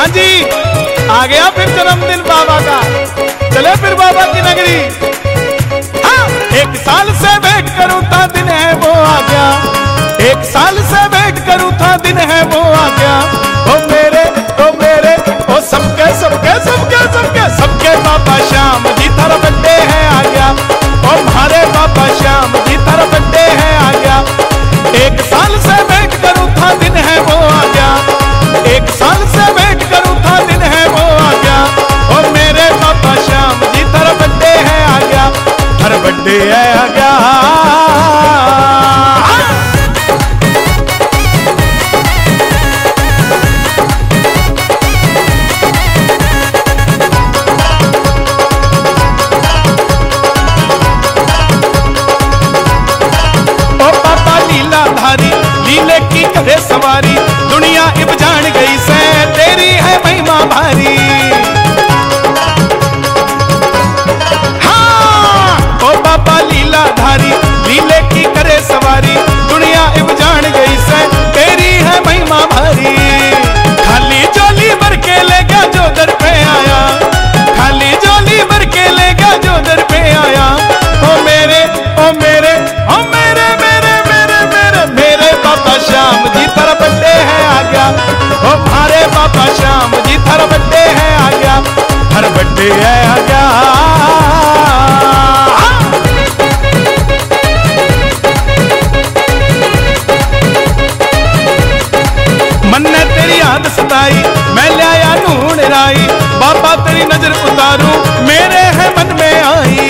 हाँ जी, आ गया फिर जन्मदिन बाबा का। चले फिर बाबा की नगरी। हाँ एक साल से वेट करूँ था, दिन है वो आ गया। एक साल से वेट करूँ था, दिन है वो आ गया। हे अज्ञान। करे सवारी दुनिया इब जान गई से तेरी है महिमा भारी। मन तेरी सताई मैं लिया बाबा तेरी नज़र उतारू मेरे है मन में आई।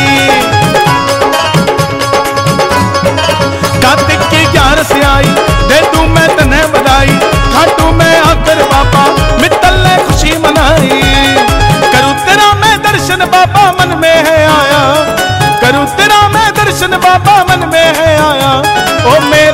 दर्शन बाबा मन में है आया। करू तेरा मैं दर्शन बाबा मन में है आया। ओ मेरे